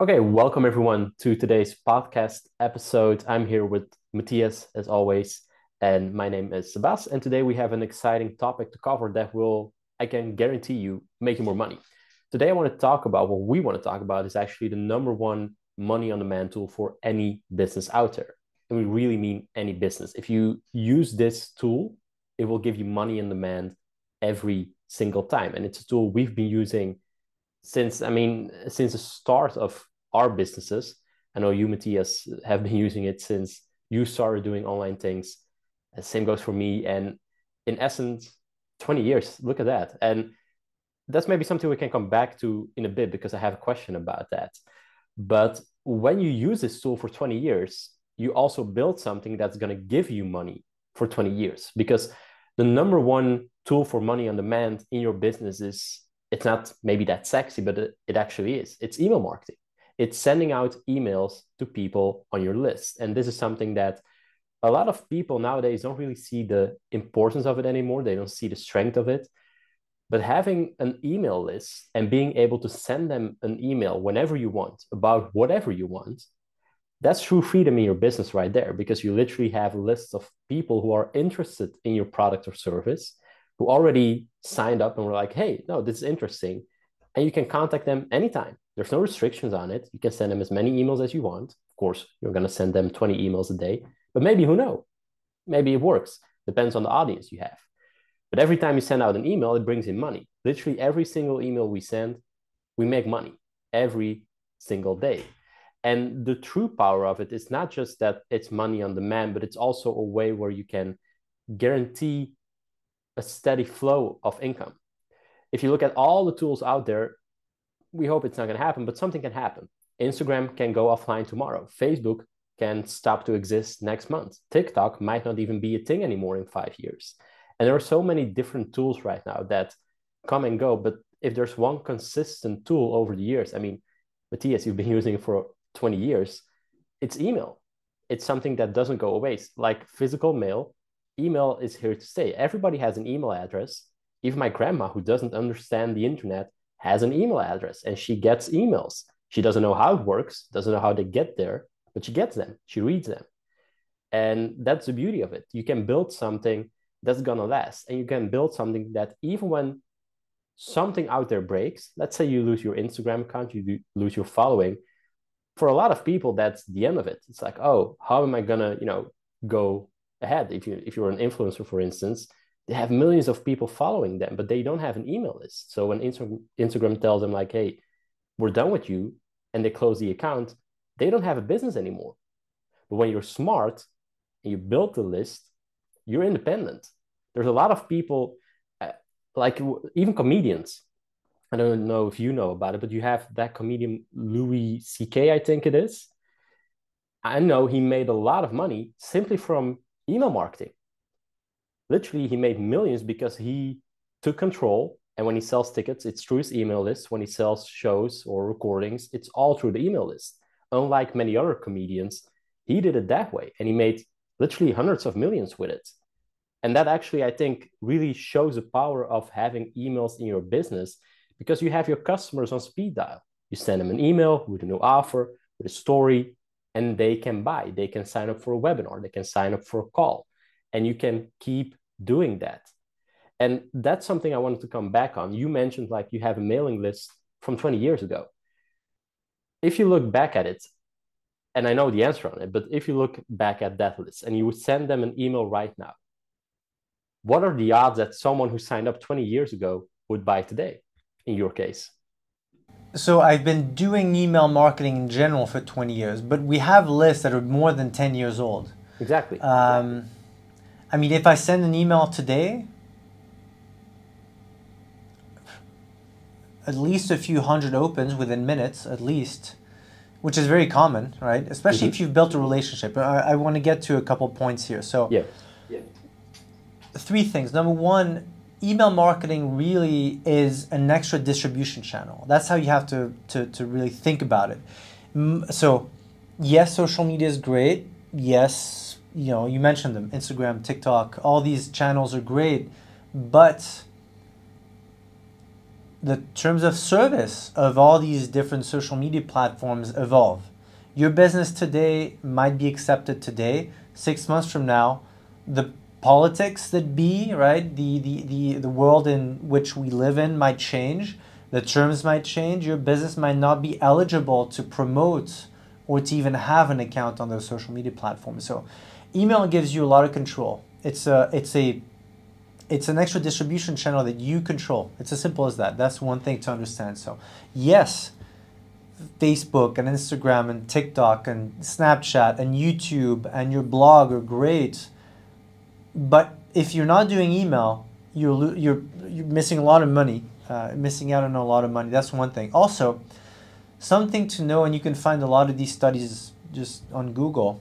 Okay, welcome everyone to today's podcast episode. I'm here with Matthias, as always, and my name is Sebas. And today we have an exciting topic to cover that will, I can guarantee you, make you more money. Today, I want to talk about what we want to talk about is actually the number one money on demand tool for any business out there. And we really mean any business. If you use this tool, it will give you money on demand every single time. And it's a tool we've been using since, I mean, since the start of our businesses. I know you, Matthias, have been using it since you started doing online things. The same goes for me. And in essence, 20 years. Look at that. And that's maybe something we can come back to in a bit because I have a question about that. But when you use this tool for 20 years, you also build something that's going to give you money for 20 years because the number one tool for money on demand in your business is it's not maybe that sexy, but it, it actually is. It's email marketing it's sending out emails to people on your list. And this is something that a lot of people nowadays don't really see the importance of it anymore. They don't see the strength of it. But having an email list and being able to send them an email whenever you want about whatever you want, that's true freedom in your business right there because you literally have lists of people who are interested in your product or service who already signed up and were like, hey, no, this is interesting. And you can contact them anytime. There's no restrictions on it. You can send them as many emails as you want. Of course, you're going to send them 20 emails a day, but maybe who knows? Maybe it works. Depends on the audience you have. But every time you send out an email, it brings in money. Literally every single email we send, we make money every single day. And the true power of it is not just that it's money on demand, but it's also a way where you can guarantee a steady flow of income. If you look at all the tools out there, we hope it's not going to happen, but something can happen. Instagram can go offline tomorrow. Facebook can stop to exist next month. TikTok might not even be a thing anymore in five years. And there are so many different tools right now that come and go. But if there's one consistent tool over the years, I mean, Matthias, you've been using it for 20 years, it's email. It's something that doesn't go away. Like physical mail, email is here to stay. Everybody has an email address. Even my grandma, who doesn't understand the internet, has an email address and she gets emails. She doesn't know how it works, doesn't know how they get there, but she gets them, she reads them. And that's the beauty of it. You can build something that's gonna last, and you can build something that even when something out there breaks, let's say you lose your Instagram account, you lose your following. For a lot of people, that's the end of it. It's like, oh, how am I gonna, you know, go ahead? If you if you're an influencer, for instance, they have millions of people following them, but they don't have an email list. So when Instagram tells them like, "Hey, we're done with you," and they close the account, they don't have a business anymore. But when you're smart and you build the list, you're independent. There's a lot of people, uh, like even comedians. I don't know if you know about it, but you have that comedian Louis C.K. I think it is. I know he made a lot of money simply from email marketing literally he made millions because he took control and when he sells tickets it's through his email list. When he sells shows or recordings it's all through the email list. Unlike many other comedians he did it that way and he made literally hundreds of millions with it. And that actually i think really shows the power of having emails in your business because you have your customers on speed dial. You send them an email with a new offer with a story and they can buy. They can sign up for a webinar. They can sign up for a call. And you can keep doing that. And that's something I wanted to come back on. You mentioned like you have a mailing list from 20 years ago. If you look back at it, and I know the answer on it, but if you look back at that list and you would send them an email right now, what are the odds that someone who signed up 20 years ago would buy today in your case? So I've been doing email marketing in general for 20 years, but we have lists that are more than 10 years old. Exactly. Um, exactly I mean, if I send an email today, at least a few hundred opens within minutes, at least, which is very common, right? Especially mm-hmm. if you've built a relationship. I, I want to get to a couple points here. So, yeah. yeah. Three things. Number one, email marketing really is an extra distribution channel. That's how you have to, to, to really think about it. So, yes, social media is great. Yes, you know, you mentioned them Instagram, TikTok, all these channels are great, but the terms of service of all these different social media platforms evolve. Your business today might be accepted today. Six months from now, the politics that be, right, the, the, the, the world in which we live in might change. The terms might change. Your business might not be eligible to promote or to even have an account on those social media platforms. So email gives you a lot of control. It's a, it's a it's an extra distribution channel that you control. It's as simple as that. That's one thing to understand. So, yes, Facebook and Instagram and TikTok and Snapchat and YouTube and your blog are great. But if you're not doing email, you're you're you're missing a lot of money, uh, missing out on a lot of money. That's one thing. Also, something to know, and you can find a lot of these studies just on Google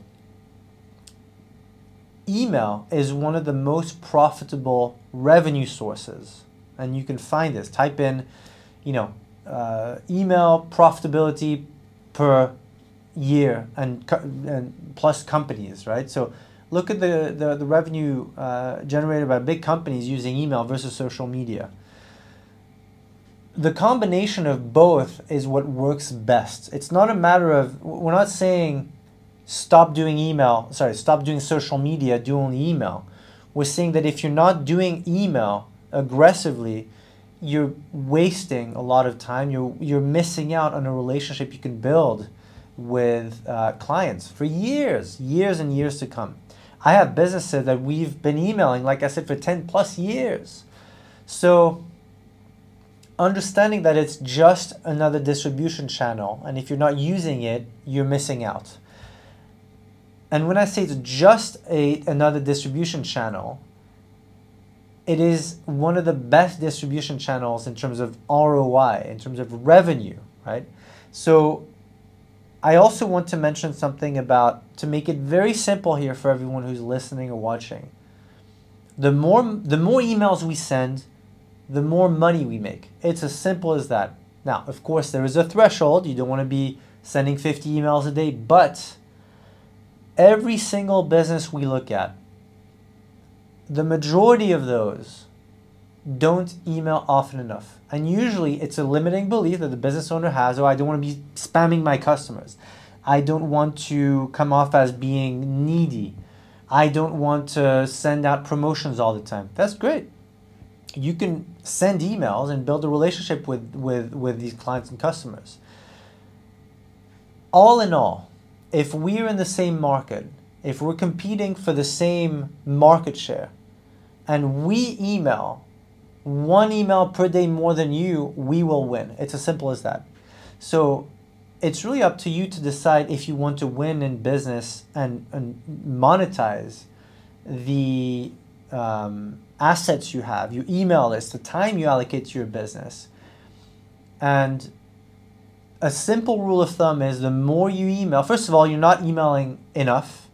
email is one of the most profitable revenue sources. And you can find this. Type in, you know, uh, email profitability per year and, and plus companies, right? So look at the, the, the revenue uh, generated by big companies using email versus social media. The combination of both is what works best. It's not a matter of, we're not saying stop doing email, sorry, stop doing social media, do only email. We're saying that if you're not doing email aggressively, you're wasting a lot of time. You're, you're missing out on a relationship you can build with uh, clients for years, years and years to come. I have businesses that we've been emailing, like I said, for 10 plus years. So, understanding that it's just another distribution channel, and if you're not using it, you're missing out. And when I say it's just a, another distribution channel, it is one of the best distribution channels in terms of ROI, in terms of revenue, right? So I also want to mention something about to make it very simple here for everyone who's listening or watching. The more the more emails we send, the more money we make. It's as simple as that. Now, of course, there is a threshold. You don't want to be sending 50 emails a day, but every single business we look at, the majority of those don't email often enough. And usually it's a limiting belief that the business owner has, oh, I don't want to be spamming my customers. I don't want to come off as being needy. I don't want to send out promotions all the time. That's great. You can send emails and build a relationship with, with, with these clients and customers. All in all, if we're in the same market, if we're competing for the same market share, and we email one email per day more than you, we will win. It's as simple as that. So it's really up to you to decide if you want to win in business and, and monetize the um, assets you have, your email list, the time you allocate to your business. And a simple rule of thumb is the more you email, first of all, you're not emailing enough.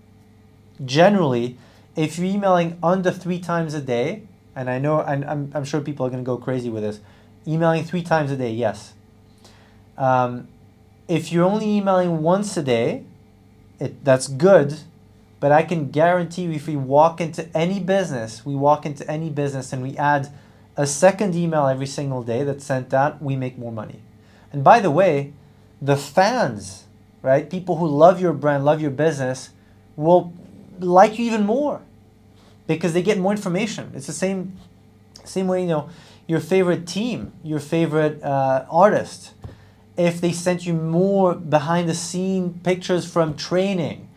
Generally, if you're emailing under three times a day, and I know, and I'm, I'm sure people are going to go crazy with this, emailing three times a day, yes. Um, if you're only emailing once a day, it, that's good, but I can guarantee you if we walk into any business, we walk into any business and we add a second email every single day that's sent out, we make more money. And by the way, the fans, right? People who love your brand, love your business, will like you even more because they get more information. It's the same, same way you know your favorite team, your favorite uh, artist. If they sent you more behind the scene pictures from training,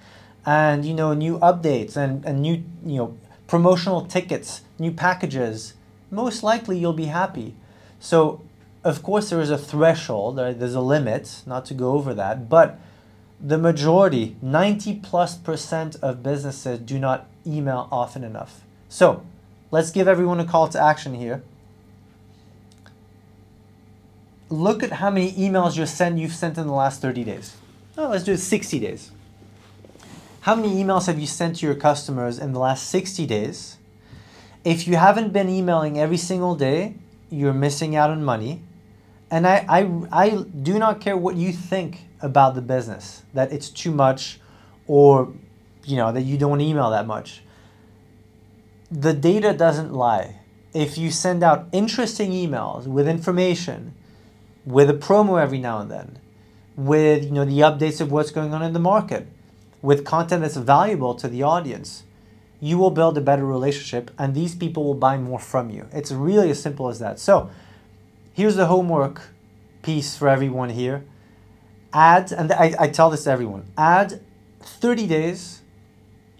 and you know new updates and, and new you know promotional tickets, new packages, most likely you'll be happy. So of course, there is a threshold, uh, there's a limit, not to go over that, but the majority, 90 plus percent of businesses do not email often enough. So let's give everyone a call to action here. Look at how many emails you send, you've sent in the last 30 days. Oh, let's do it 60 days. How many emails have you sent to your customers in the last 60 days? If you haven't been emailing every single day, you're missing out on money and I, I, I do not care what you think about the business, that it's too much or, you know, that you don't email that much. The data doesn't lie. if you send out interesting emails with information, with a promo every now and then, with you know the updates of what's going on in the market, with content that's valuable to the audience, you will build a better relationship and these people will buy more from you. It's really as simple as that. So, here's the homework piece for everyone here. Add, and I, I tell this to everyone, add 30 days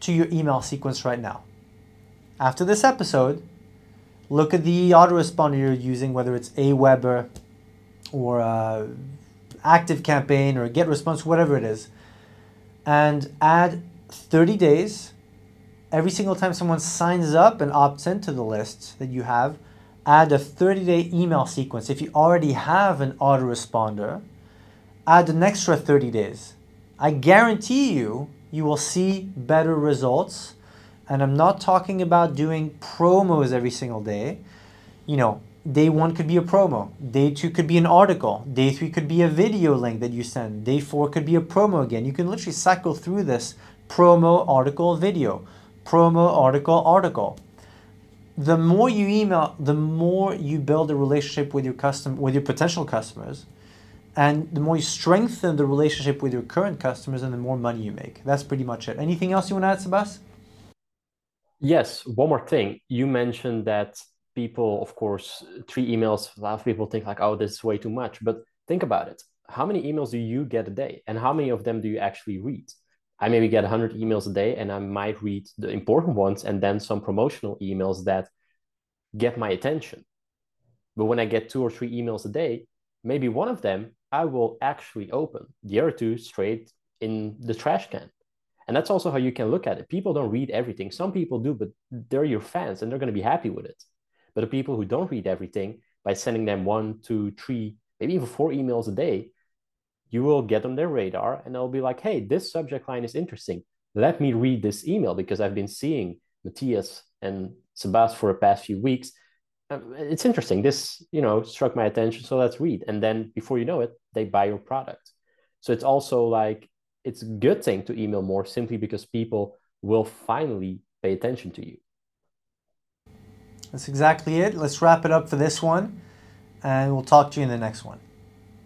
to your email sequence right now. After this episode, look at the autoresponder you're using, whether it's Aweber or uh, Active Campaign or GetResponse, whatever it is, and add 30 days. Every single time someone signs up and opts into the list that you have, add a 30 day email sequence. If you already have an autoresponder, add an extra 30 days. I guarantee you, you will see better results and I'm not talking about doing promos every single day. You know, day one could be a promo, day two could be an article, day three could be a video link that you send, day four could be a promo again. You can literally cycle through this promo, article, video, promo, article, article. The more you email, the more you build a relationship with your custom with your potential customers, and the more you strengthen the relationship with your current customers, and the more money you make. That's pretty much it. Anything else you want to add, Sebas? Yes, one more thing. You mentioned that people, of course, three emails, a lot of people think like, oh, this is way too much. But think about it. How many emails do you get a day? And how many of them do you actually read? I maybe get 100 emails a day and I might read the important ones and then some promotional emails that get my attention. But when I get two or three emails a day, maybe one of them I will actually open, the other two straight in the trash can. And that's also how you can look at it. People don't read everything. Some people do, but they're your fans and they're going to be happy with it. But the people who don't read everything, by sending them one, two, three, maybe even four emails a day, you will get on their radar and they'll be like, hey, this subject line is interesting. Let me read this email because I've been seeing Matthias and Sebas for the past few weeks. Um, it's interesting. This, you know, struck my attention. So let's read. And then before you know it, they buy your product. So it's also like it's a good thing to email more simply because people will finally pay attention to you. That's exactly it. Let's wrap it up for this one, and we'll talk to you in the next one.